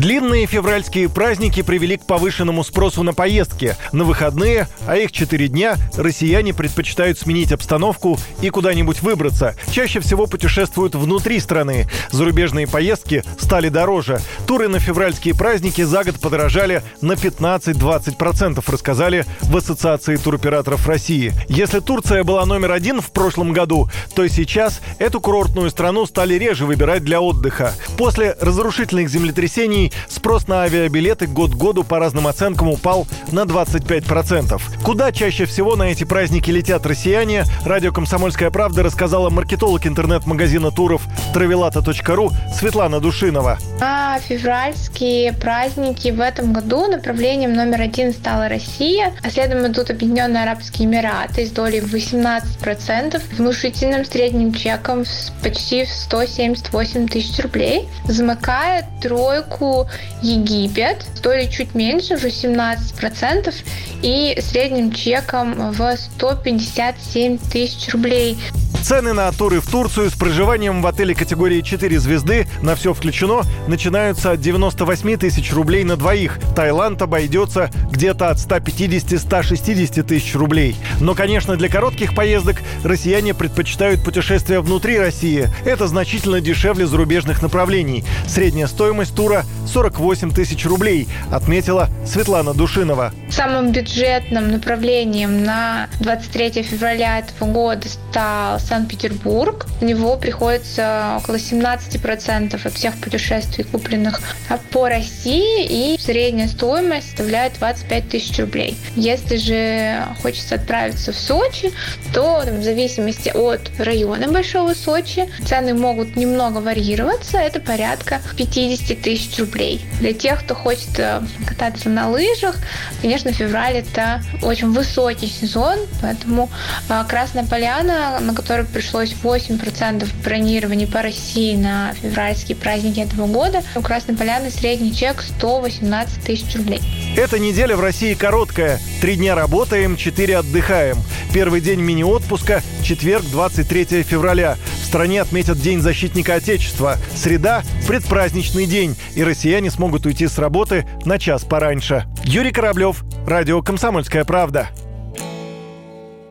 Длинные февральские праздники привели к повышенному спросу на поездки. На выходные, а их 4 дня, россияне предпочитают сменить обстановку и куда-нибудь выбраться. Чаще всего путешествуют внутри страны. Зарубежные поездки стали дороже. Туры на февральские праздники за год подорожали на 15-20%, рассказали в Ассоциации туроператоров России. Если Турция была номер один в прошлом году, то сейчас эту курортную страну стали реже выбирать для отдыха. После разрушительных землетрясений спрос на авиабилеты год к году по разным оценкам упал на 25%. Куда чаще всего на эти праздники летят россияне, радио «Комсомольская правда» рассказала маркетолог интернет-магазина туров travelata.ru Светлана Душинова. А февральские праздники в этом году направлением номер один стала Россия, а следом идут Объединенные Арабские Эмираты с долей 18%, внушительным средним чеком почти 178 тысяч рублей. Замыкает тройку Египет, стоили чуть меньше, уже 17%, и средним чеком в 157 тысяч рублей. Цены на туры в Турцию с проживанием в отеле категории 4 звезды на все включено начинаются от 98 тысяч рублей на двоих. Таиланд обойдется где-то от 150-160 тысяч рублей. Но, конечно, для коротких поездок россияне предпочитают путешествия внутри России. Это значительно дешевле зарубежных направлений. Средняя стоимость тура 48 тысяч рублей, отметила Светлана Душинова. Самым бюджетным направлением на 23 февраля этого года стал Санкт-Петербург. У него приходится около 17% от всех путешествий, купленных по России, и средняя стоимость составляет 25 тысяч рублей. Если же хочется отправиться в Сочи, то в зависимости от района Большого Сочи цены могут немного варьироваться. Это порядка 50 тысяч рублей. Для тех, кто хочет э, кататься на лыжах, конечно, февраль это очень высокий сезон, поэтому э, Красная Поляна, на которой пришлось 8% бронирования по России на февральские праздники этого года, у Красной Поляны средний чек 118 тысяч рублей. Эта неделя в России короткая. Три дня работаем, четыре отдыхаем. Первый день мини-отпуска – четверг, 23 февраля. В стране отметят День защитника Отечества. Среда – предпраздничный день, и россияне смогут уйти с работы на час пораньше. Юрий Кораблев, Радио «Комсомольская правда».